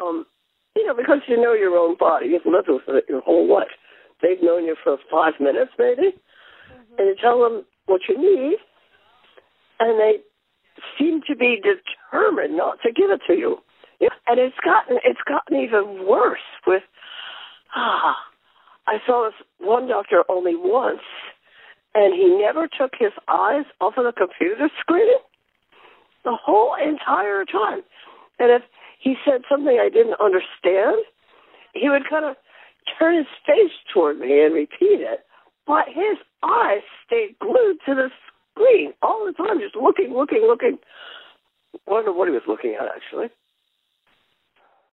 um, you know, because you know your own body, you've lived with it your whole life. They've known you for five minutes, maybe, mm-hmm. and you tell them what you need, and they seem to be determined not to give it to you. Yeah, and it's gotten it's gotten even worse with ah. I saw this one doctor only once, and he never took his eyes off of the computer screen the whole entire time. And if he said something I didn't understand, he would kind of turn his face toward me and repeat it, but his eyes stayed glued to the screen all the time, just looking, looking, looking. I wonder what he was looking at actually.